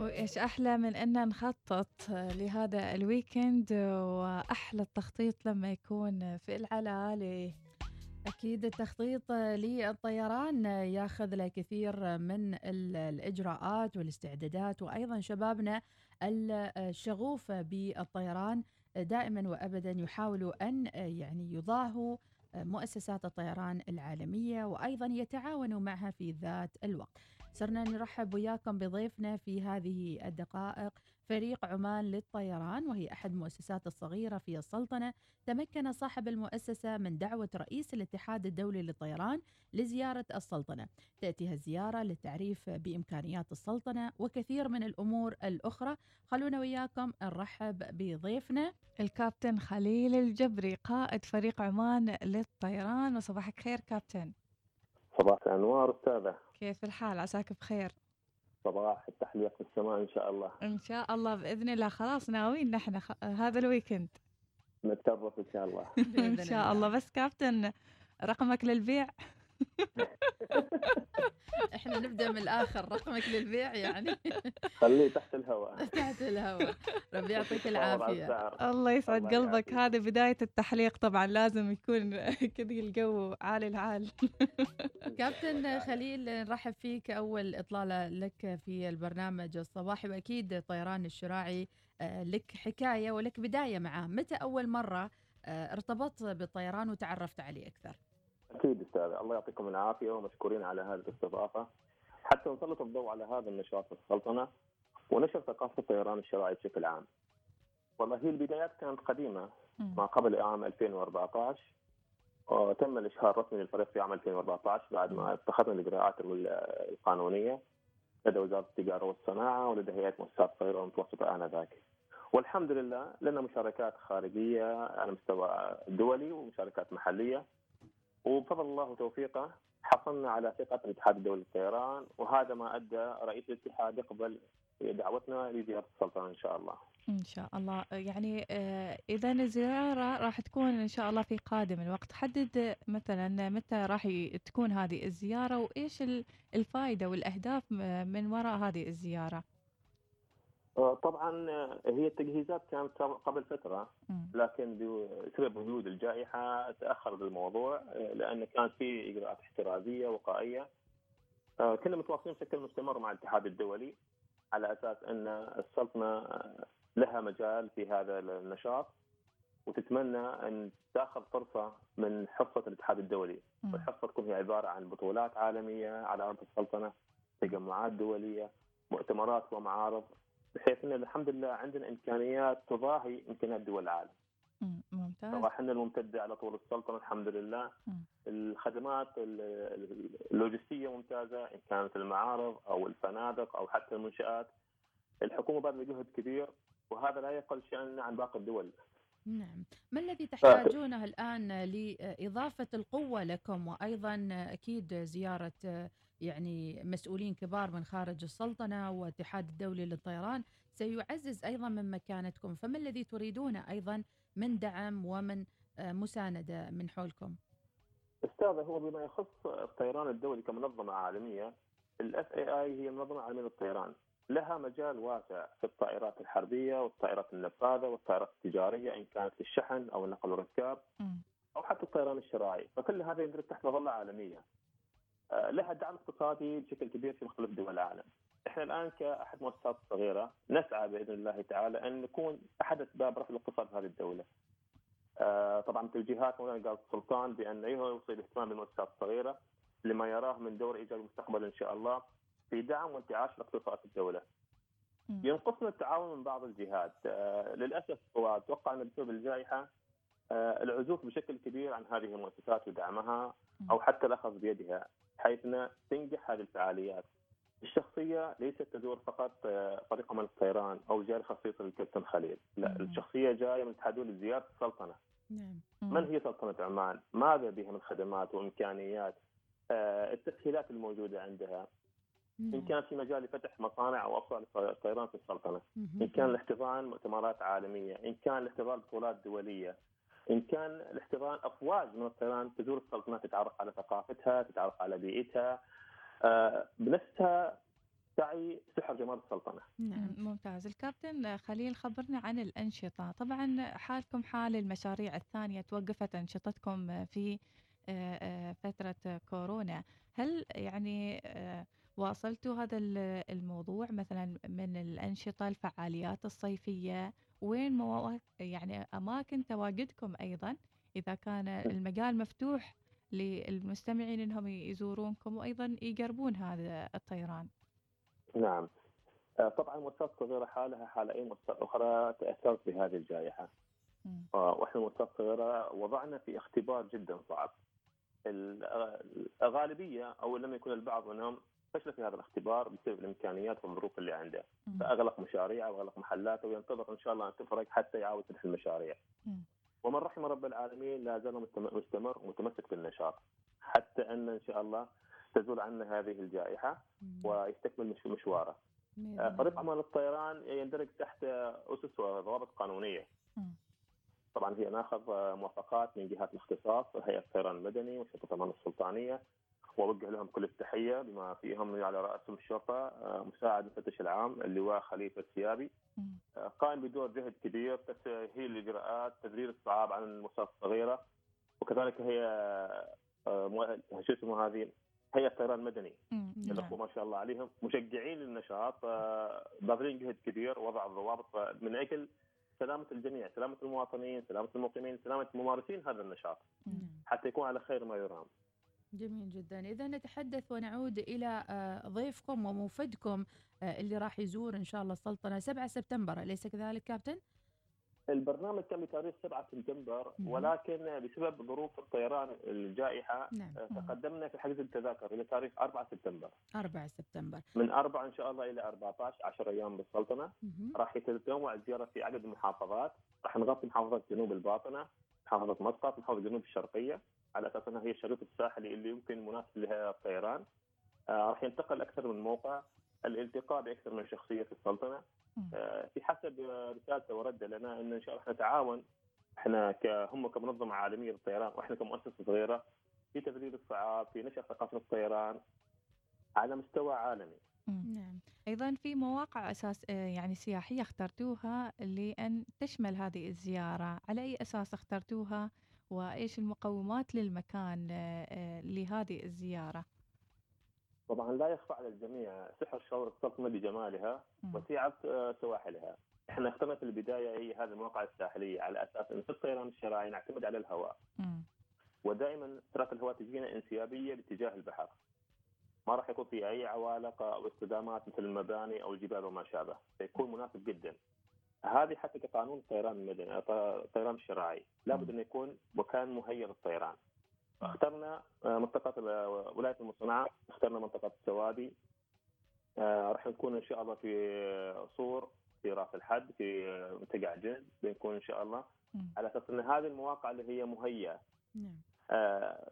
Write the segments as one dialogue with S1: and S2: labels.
S1: وإيش أحلى من أن نخطط لهذا الويكند وأحلى التخطيط لما يكون في العلالي.
S2: أكيد التخطيط للطيران ياخذ له كثير من الإجراءات والاستعدادات وأيضا شبابنا الشغوف بالطيران دائما وأبدا يحاولوا أن يعني يضاهوا مؤسسات الطيران العالمية وأيضا يتعاونوا معها في ذات الوقت. صرنا نرحب وياكم بضيفنا في هذه الدقائق فريق عمان للطيران وهي أحد المؤسسات الصغيرة في السلطنة. تمكن صاحب المؤسسة من دعوة رئيس الاتحاد الدولي للطيران لزيارة السلطنة. تأتي الزيارة للتعريف بإمكانيات السلطنة وكثير من الأمور الأخرى. خلونا وياكم نرحب بضيفنا.
S1: الكابتن خليل الجبري قائد فريق عمان للطيران. وصباحك خير كابتن.
S3: صباح الأنوار أستاذة.
S1: كيف الحال؟ عساك بخير.
S3: صباح التحليق في السماء إن شاء الله.
S1: إن شاء الله بإذن الله. خلاص ناويين نحن خ... هذا الويكند.
S3: نتشرف إن شاء الله.
S1: إن شاء الله. بس كابتن رقمك للبيع؟
S2: إحنا نبدأ من الآخر رقمك للبيع يعني.
S3: خليه تحت الهواء.
S2: تحت الهواء. ربي يعطيك العافية.
S1: الله يسعد قلبك. هذه بداية التحليق طبعا لازم يكون كذا الجو عالي العال.
S2: كابتن خليل نرحب فيك. أول إطلالة لك في البرنامج الصباحي وأكيد طيران الشراعي لك حكاية ولك بداية معاه. متى أول مرة ارتبطت بالطيران وتعرفت عليه أكثر؟
S3: أكيد أستاذ. الله يعطيكم العافية ومشكورين على هذه الاستضافة. حتى نسلط الضوء على هذا النشاط في السلطنه ونشر ثقافة الطيران الشراعي بشكل عام. والله هي البدايات كانت قديمة ما قبل عام 2014 وتم الإشهار الرسمي للفريق في عام 2014 بعد ما اتخذنا الإجراءات القانونية. لدى وزارة التجارة والصناعة ولدى هيئة مؤسسات صغيره ومتوسطه آنذاك. والحمد لله لنا مشاركات خارجية على مستوى دولي ومشاركات محلية. وبفضل الله وتوفيقه حصلنا على ثقة الاتحاد الدولي للطيران وهذا ما أدى رئيس الاتحاد يقبل دعوتنا لزيارة السلطنة إن شاء الله.
S1: إن شاء الله. يعني إذا الزيارة راح تكون إن شاء الله في قادم الوقت. حدد مثلا متى راح تكون هذه الزيارة وإيش الفائدة والأهداف من وراء هذه الزيارة؟
S3: طبعا هي التجهيزات كانت قبل فترة لكن بسبب وجود الجائحة تأخر الموضوع لأن كان في إجراءات احترازية وقائية. كنا متواصلين بشكل مستمر مع الاتحاد الدولي على أساس أن السلطنة لها مجال في هذا النشاط وتتمنى أن تاخذ فرصة من حصه الاتحاد الدولي. والحصه تكون هي عبارة عن بطولات عالمية على أرض السلطنة تجمعات دولية مؤتمرات ومعارض. بحيث إن الحمد لله عندنا إمكانيات تضاهي إمكانيات دول العالم.
S1: ممتاز.
S3: طبعا إحنا الممتده على طول السلطنة الحمد لله. مم. الخدمات اللوجستية ممتازة إن كانت المعارض أو الفنادق أو حتى المنشآت. الحكومة بذلت جهد كبير وهذا لا يقل شأننا عن باقي الدول.
S2: نعم، ما الذي تحتاجونه الآن لإضافة القوة لكم وأيضا أكيد زيارة يعني مسؤولين كبار من خارج السلطنة والاتحاد الدولي للطيران سيعزز أيضا من مكانتكم، فما الذي تريدونه أيضا من دعم ومن مساندة من حولكم؟
S3: أستاذ هو بما يخص الطيران الدولي كمنظمة عالمية الاف اي اي هي منظمة عالمية للطيران. لها مجال واسع في الطائرات الحربية والطائرات النفاذة والطائرات التجارية إن كانت للشحن أو النقل والركاب أو حتى الطيران الشراعي فكل هذا يندرج تحت مظله عالمية. لها دعم اقتصادي بشكل كبير في مختلف دول العالم. إحنا الآن كأحد مؤسسات صغيرة نسعى بإذن الله تعالى أن نكون أحد أسباب رفع الاقتصاد في هذه الدولة. طبعا توجيهات مولانا قال السلطان بأن يوصي الاهتمام بالمؤسسات الصغيرة لما يراه من دور ايجابي مستقبلا إن شاء الله في دعم وانتعاش الاقتصاد في الدولة. ينقصنا التعاون من بعض الجهات للأسف واتوقع أن بسبب الجائحة العزوف بشكل كبير عن هذه المؤسسات ودعمها أو حتى الأخذ بيدها حيث تنجح هذه الفعاليات. الشخصية ليست تدور فقط فريق عمل الطيران أو جاري خصيصه للكابتن خليل، لا الشخصية جاية من الاتحاد لزيارة السلطنة.
S2: نعم.
S3: من هي سلطنة عمان؟ ماذا بها من خدمات وامكانيات؟ التسهيلات الموجودة عندها. إن كان في مجال لفتح مصانع أو افرع للطيران في السلطنة، إن كان الاحتضان مؤتمرات عالمية، إن كان الاحتضان بطولات دولية، إن كان الاحتضان أفواج من الطيران تزور السلطنة تتعرف على ثقافتها، تتعرف على بيئتها، آه بنفسها تعي سحر جمال السلطنة.
S2: نعم
S1: ممتاز. الكابتن خليل خبرنا عن الأنشطة. طبعا حالكم حال المشاريع الثانية توقفت أنشطتكم في آه، آه، فترة كورونا. هل يعني واصلتوا هذا ال- الموضوع مثلا من الأنشطة الفعاليات الصيفية؟ وين موا... يعني أماكن تواجدكم أيضا إذا كان المجال مفتوح للمستمعين إنهم يزورونكم وأيضا يقربون هذا الطيران
S3: نعم. آه، طبعا مؤسسات صغيره حالها حال اي مؤسسات أخرى تأثرت بهذه الجائحة.
S1: مم.
S3: آه، وإحنا مؤسسات صغيره وضعنا في اختبار جدا صعب. ال- الغالبية أو لم يكن البعض منهم فشل في هذا الاختبار بسبب الإمكانيات والظروف اللي عنده،. فأغلق مشاريعه وأغلق محلاته وينتظر إن شاء الله أن تفرج حتى يعاود فتح المشاريع. ومن رحم رب العالمين لا زال مستم- مستمر ومتمسك بالنشاط حتى أن إن شاء الله تزول عنا هذه الجائحة ويستكمل مش- مشواره. آه، فريق. عمل الطيران يندرج تحت أسس وضوابط
S1: قانونية.
S3: طبعا هي ناخذ آه، موافقات من جهات الاختصاص هيئة الطيران المدني وشرطه الامان السلطانية وأوجه لهم كل التحية بما فيهم على رأسهم الشرطة آه، مساعد المفتش العام اللواء خليفة الثيابي
S1: مم.
S3: آه، قائم بدور جهد كبير تسهيل الاجراءات تدرير الصعاب عن المؤسسات الصغيرة وكذلك هي آه، شو اسمه هذه هيئة الطيران المدني
S1: مم.
S3: الاخوه
S1: نعم.
S3: ما شاء الله عليهم مشجعين للنشاط باذلين جهد كبير وضع الضوابط من أجل سلامة الجميع، سلامة المواطنين، سلامة المقيمين، سلامة ممارسين هذا النشاط.
S2: نعم.
S3: حتى يكون على خير ما يرام.
S2: جميل جدا إذا نتحدث ونعود إلى آه، ضيفكم وموفدكم آه، اللي راح يزور إن شاء الله السلطنة 7 سبتمبر أليس كذلك كابتن؟
S3: البرنامج كان بتاريخ 7 سبتمبر
S2: مم.
S3: ولكن بسبب ظروف الطيران الجائحة
S2: نعم
S3: آه،. تقدمنا في حجز التذاكر إلى تاريخ 4 سبتمبر
S2: 4 سبتمبر
S3: من 4 إن شاء الله إلى 14 10 أيام
S2: بالسلطنة.
S3: راح يتنوع الزيارة في عدد المحافظات راح نغطي محافظة جنوب الباطنة محافظة مسقط محافظة جنوب الشرقية على أساس أنها هي الشريط الساحلي اللي يمكن مناسب لها الطيران آه راح ينتقل أكثر من موقع. الالتقاء بأكثر من شخصية في
S1: السلطنة.
S3: آه في حسب آه، رسالته ورده لنا إن إن شاء الله نتعاون. إحنا ك- هم كمنظمة عالمية للطيران وإحنا كمؤسسة صغيرة في تدريب الصعاب في نشر ثقافة الطيران على مستوى عالمي.
S1: مم.
S2: نعم.
S1: أيضا في مواقع أساس آه، يعني سياحية اخترتوها لأن تشمل هذه الزيارة. على أي أساس اخترتوها؟ وإيش المقومات للمكان آه، آه، لهذه الزيارة
S3: طبعا لا يخفى على الجميع سحر شهر السلطنه بجمالها. وسعه آه، سواحلها. إحنا اخترنا في البداية هي هذه المواقع الساحلية على أساس إن في الطيران الشراعي نعتمد على الهواء
S1: مم.
S3: ودائما تراك الهواء تجينا انسيابية باتجاه البحر. ما راح يكون في أي عوالق أو اصطدامات مثل المباني أو الجبال وما شابه، فيكون مناسب جدا. هذه حتى كقانون الطيران المدني الطيران الشراعي لابد إنه يكون مكان مهيئ للطيران. اخترنا آه، منطقة ولاية المصنعة، اخترنا منطقة السوادي. آه، راح نكون إن شاء الله في صور في رأس الحد في آه، منتجع عجل بنكون إن شاء الله. على أساس إن هذه المواقع اللي هي مهيئة.
S2: نعم.
S3: آه،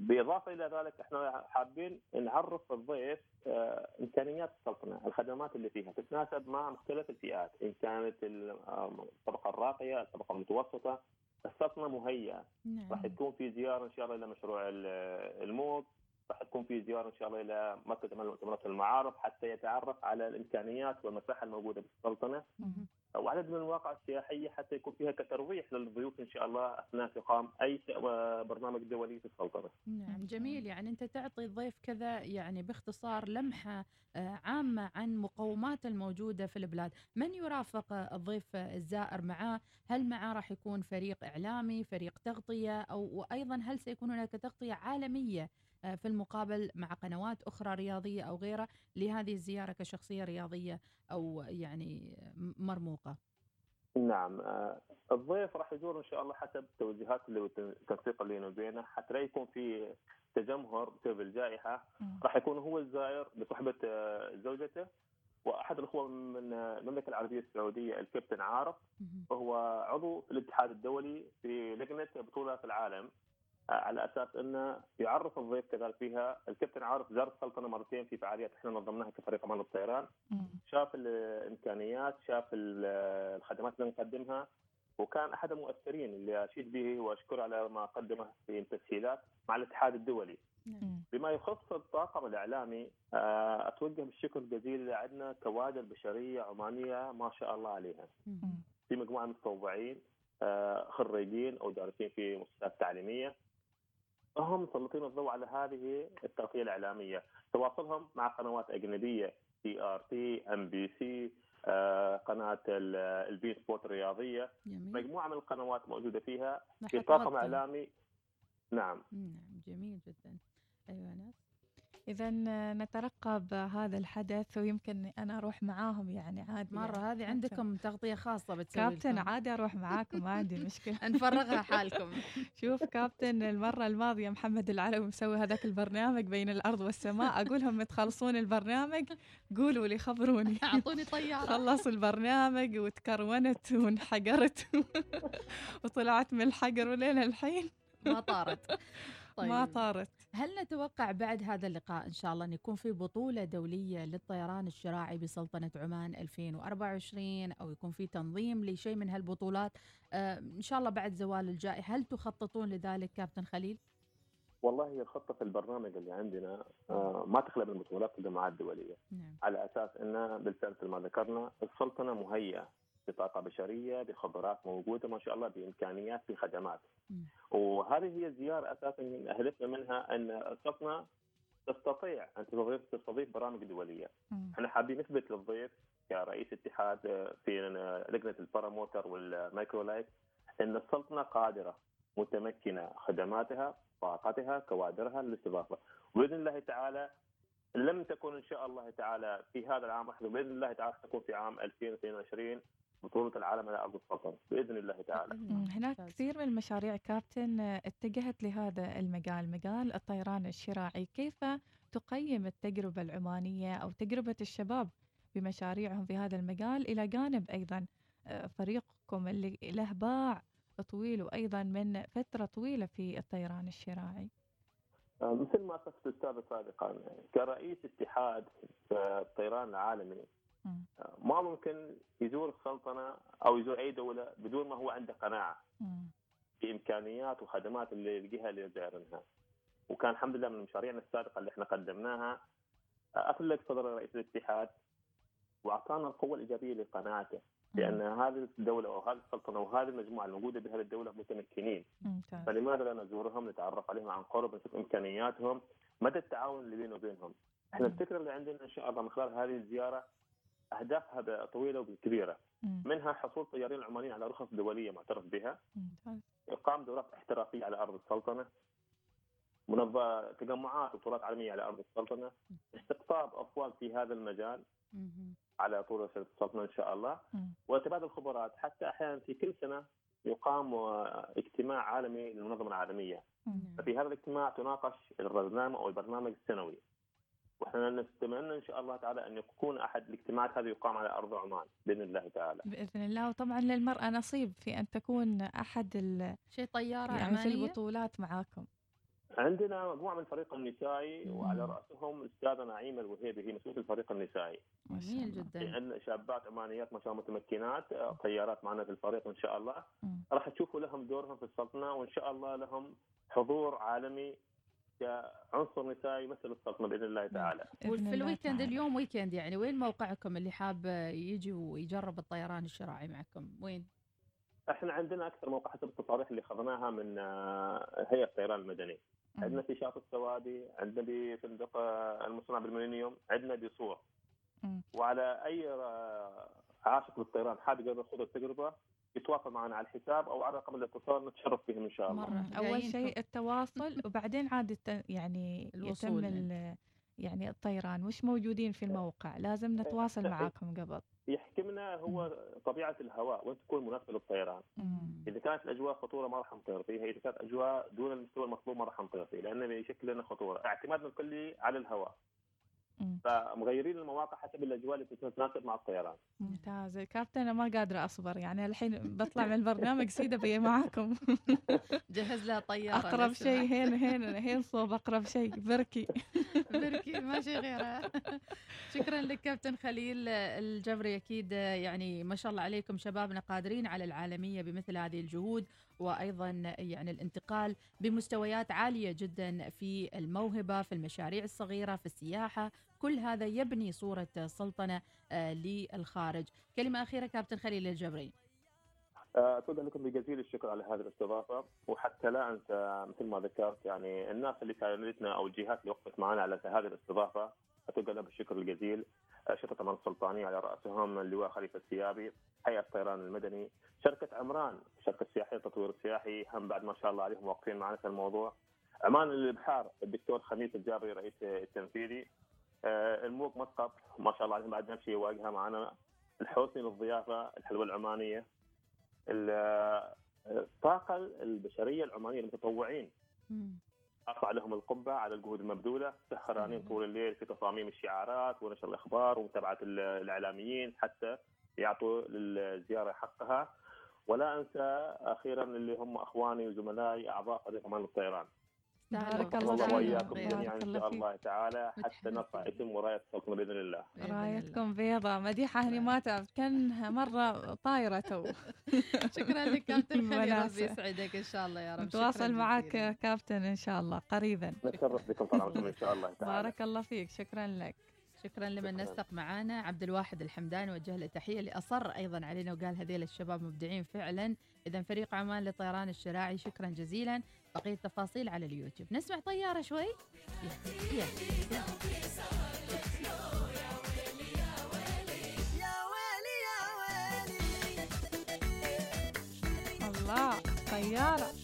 S3: بالاضافه إلى ذلك إحنا حابين نعرف الضيف آه، إمكانيات السلطنه، الخدمات اللي فيها تتناسب مع مختلف الفئات، إن كانت آه، الطبقة الراقية، الطبقة المتوسطة، السلطنه مهيئه، راح
S2: نعم
S3: تكون في زيارة إن شاء الله إلى مشروع ال- الموت، راح تكون في زيارة إن شاء الله إلى مركز عمل مؤتمرات المعارض حتى يتعرف على الإمكانيات والمساحة الموجودة بالسلطنه
S2: مهم.
S3: وعدد من المواقع السياحية حتى يكون فيها كترويح للضيوف إن شاء الله أثناء اقام أي برنامج دولي في السلطنه.
S2: نعم جميل يعني أنت تعطي الضيف كذا يعني باختصار لمحة آه، عامة عن مقومات الموجودة في البلاد من يرافق الضيف الزائر معاه هل معاه راح يكون فريق إعلامي فريق تغطية أو وأيضا هل سيكون هناك تغطية عالمية آه، في المقابل مع قنوات أخرى رياضية أو غيرها لهذه الزيارة كشخصية رياضية أو يعني مرموقة.
S3: نعم آه، الضيف راح يزور إن شاء الله حسب التوجيهات اللي والتنسيق اللي بينه. حتى لا يكون في تجمهر بسبب
S1: الجائحة.
S3: راح يكون هو الزائر بصحبه آه، زوجته. وأحد الأخوة من آه، المملكة العربية السعودية الكابتن عارف. وهو عضو في الاتحاد الدولي في لجنة بطولة في العالم. آه، على أساس إنه يعرف الضيف كذلك فيها الكابتن عارف زار السلطنة مرتين في فعاليات إحنا نظمناها كفريق أمان الطيران. شاف الإمكانيات شاف ال- الخدمات اللي نقدمها وكان أحد المؤثرين اللي أشيد به وأشكره على ما قدمه في التسهيلات مع الاتحاد الدولي
S1: مم.
S3: بما يخص الطاقم الإعلامي آه، أتوجه بالشكر الجزيل عندنا كوادر بشرية عمانية ما شاء الله عليها. في مجموعة متطوعين آه، خريجين أو دارسين في مؤسسات تعليمية هم مسلطين الضوء على هذه التغطيه الإعلامية، تواصلهم مع قنوات أجنبية سي ار تي، ام بي سي، قناة ال- ال beIN Sport الرياضية،
S2: جميل.
S3: مجموعة من القنوات موجودة فيها. في. طاقم إعلامي. نعم.
S2: نعم جميل جدا. أيوه ناس.
S1: إذا نترقب هذا الحدث ويمكن أنا أروح معاهم يعني عادي
S2: مرة
S1: يعني.
S2: هذه عندكم تغطية خاصة بتسوي
S1: كابتن
S2: لكم.
S1: عادي أروح معاكم ما عندي مشكلة
S2: نفرغها حالكم.
S1: شوف كابتن المرة الماضية محمد العلوي مسوي هذاك البرنامج بين الأرض والسماء. أقول لهم تخلصون البرنامج قولوا لي خبروني.
S2: أعطوني طيارة.
S1: خلص البرنامج وتكرونت وانحقرت. وطلعت من الحقر ولين الحين.
S2: ما طارت. طيب.
S1: ما طارت.
S2: هل نتوقع بعد هذا اللقاء إن شاء الله إن يكون في بطولة دولية للطيران الشراعي بسلطنة عمان 2024 أو يكون في تنظيم لشيء من هالبطولات؟ آه إن شاء الله بعد زوال الجائحة هل تخططون لذلك كابتن خليل؟
S3: والله هي الخطه في البرنامج اللي عندنا آه، ما تخلى من بطولات الجماعات الدولية.
S2: نعم.
S3: على أساس إنه بالفعل ما ذكرنا السلطنة مهيئة بطاقة بشرية بخبرات موجودة ما شاء الله بإمكانيات بخدمات
S2: مم.
S3: وهذه هي الزيارة أساسا من هدفنا منها أن السلطنه تستطيع أن تستضيف تستضيف برامج
S1: دولية،.
S3: إحنا حابين نثبت للضيف كرئيس اتحاد في لجنة الباراموتر والمايكرولايت أن السلطنة قادرة متمكنة خدماتها طاقتها كوادرها للاستضافة وباذن الله تعالى لم تكن إن شاء الله تعالى في هذا العام إحنا بإذن الله تعالى تكون في عام 2022 بطولة العالم على أرض السلطنه بإذن الله تعالى.
S1: هناك. كثير من المشاريع كابتن اتجهت لهذا المجال مجال الطيران الشراعي. كيف تقيم التجربة العمانية أو تجربة الشباب بمشاريعهم في هذا المجال؟ إلى جانب أيضا آه، فريقكم اللي له باع طويل وأيضا من فترة طويلة في الطيران الشراعي.
S3: آه، مثل ما الاستاذ سابقا كرئيس اتحاد الطيران العالمي ما ممكن يزور السلطنة أو يزور أي دولة بدون ما هو عنده
S1: قناعة.
S3: بإمكانيات وخدمات اللي الجهه اللي زائرينها. وكان الحمد لله من مشاريعنا السابقة اللي إحنا قدمناها افلق صدر رئيس الاتحاد وأعطانا القوة الإيجابية لقناعته لأن هذه الدولة أو هذه السلطنة وهذه المجموعة الموجودة بهذه الدولة متمكنين
S1: ممتاز
S3: فلماذا لا نزورهم نتعرف عليهم عن قرب نشوف إمكانياتهم مدى التعاون اللي بينه وبينهم
S1: إحنا.
S3: الفكرة اللي عندنا إن شاء الله من خلال هذه الزيارة أهدافها طويلة
S1: وكبيرة.
S3: منها حصول طيارين العمانيين على رخص دولية معترف بها. اقام دورات احترافية على أرض السلطنة. منظمه تجمعات وبطولات عالمية على أرض السلطنة. استقطاب افواج في هذا المجال. على طول رساله السلطنة إن شاء الله. وتبادل خبرات حتى أحيانا في كل سنة يقام اجتماع عالمي للمنظمة العالمية.
S1: مم.
S3: ففي هذا الاجتماع تناقش البرنامج أو البرنامج السنوي. وإحنا نتمنى إن شاء الله تعالى أن يكون أحد الاجتماعات هذه يقام على أرض عمان بإذن الله تعالى.
S1: بإذن الله وطبعا للمرأة نصيب في أن تكون أحد ال...
S2: شيء طيارة
S1: يعني في البطولات معاكم
S3: عندنا مجموعة من الفريق النسائي. وعلى رأسهم الاستاذه نعيمة الوهيبي هي مسؤولة الفريق النسائي.
S2: جميل. جدا
S3: عندنا شابات عمانيات ما شاء الله متمكنات آه، طيارات معنا في الفريق إن شاء الله. راح تشوفوا لهم دورهم في السلطنة وإن شاء الله لهم حضور عالمي كعنصر نسائي يمثل السلطنه بإذن الله تعالى.
S1: بإذن
S2: وفي الويكند
S1: تعالى.
S2: اليوم weekend يعني وين موقعكم اللي حاب يجي ويجرب الطيران الشراعي معكم وين؟
S3: إحنا عندنا أكثر موقع حسب التصاريح اللي أخذناها من آه، هيئة الطيران المدني. عندنا في شاطئ السوادي، عندنا بفندق آه، المصنع بالميلينيوم، عندنا بصور. وعلى أي آه، عاشق للطيران حاب يقدر يخوض التجربة يتواصل معنا على الحساب أو على رقم الاتصال نتشرف بهم إن شاء الله.
S2: مرة. جايين
S1: شيء التواصل وبعدين عاد الت- يعني
S2: الوصول
S1: يتم ال- يعني الطيران وش موجودين في الموقع لازم نتواصل معاكم قبل
S3: يحكمنا هو طبيعة الهواء وين تكون مناسبة للطيران.
S1: مم.
S3: إذا كانت الأجواء خطورة ما راح نطير فيها، إذا كانت أجواء دون المستوى المطلوب ما راح نطير فيه لأنه يشكل لنا خطورة، اعتمادنا الكلي على الهواء،. فمغيرين المواقع حسب الأجواء اللي تتناسب مع الطيران.
S1: ممتاز. كابتن أنا ما قادرة أصبر يعني الحين بطلع من البرنامج سيدة بي معاكم.
S2: جهز لها طيارة
S1: أقرب
S2: لسه.
S1: شيء هين هين هين صوب أقرب شيء. بركي.
S2: بركي ماشي غيرها. شكرا لك كابتن خليل. الجبري أكيد يعني ما شاء الله عليكم شبابنا قادرين على العالمية بمثل هذه الجهود. وأيضا يعني الانتقال بمستويات عالية جدا في الموهبة في المشاريع الصغيرة في السياحة. كل هذا يبني صورة سلطنة آه، للخارج. كلمة أخيرة كابتن خليل الجبري.
S3: اتوجه لكم بجزيل الشكر على هذه الاستضافة. وحتى لا أنسى مثل ما ذكرت يعني الناس اللي ساندتنا أو الجهات اللي وقفت معنا على هذه الاستضافة اتوجه لها بالشكر الجزيل. شركه عمان السلطانيه على رأسهم اللواء خليفة الثيابي هيئه الطيران المدني. شركة عمران شركة سياحية التطوير السياحي هم بعد ما شاء الله عليهم واقفين معنا في الموضوع. عمان للإبحار الدكتور خميس الجابري رئيس التنفيذي. آه، الموق مسقط ما شاء الله عليهم بعد نفس الشيء واجهه معنا. الحوثي للضيافة الحلوة العمانية. الطاقة البشرية العمانية المتطوعين. أرفع لهم القبة على الجهود المبذولة. سهرانين طول الليل في تصاميم الشعارات ونشر الأخبار ومتابعة الإعلاميين حتى يعطوا للزيارة حقها. ولا أنسى أخيرا اللي هم أخواني وزملائي أعضاء فريق أمان الطيران.
S1: بارك
S3: الله
S1: الله
S3: الله وإياكم
S1: فيك.
S3: جميعا
S1: بارك
S3: إن
S1: الله
S3: شاء. الله تعالى حتى. نرفع اسم وراية صوتنا بإذن الله.
S2: بإذن
S1: رايتكم بيضة. مديحة هني ما تعرف كانها مرة طايرة تو.
S2: شكرا لك كابتن خليل ربي. يسعدك إن شاء الله يا رب.
S1: نتواصل معك. كابتن إن شاء الله قريبا.
S3: نتشرف بكم طال إن شاء الله تعالى.
S1: بارك الله فيك. شكرا لك.
S2: شكرا لمن. نسق معانا. عبد الواحد الحمداني وجه له تحية. اللي أصر أيضا علينا وقال هذيل الشباب مبدعين فعلا. اذا فريق عمان للطيران الشراعي. شكرا جزيلا. بقية التفاصيل على اليوتيوب. نسمع طيارة شوي.
S1: الله طيارة.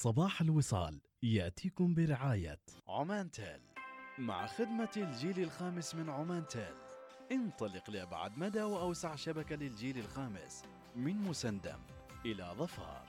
S4: صباح الوصال يأتيكم برعاية. عمان تيل. مع خدمة الجيل الخامس من عمان تيل. انطلق لأبعد مدى وأوسع شبكة للجيل الخامس من مسندم إلى ظفار.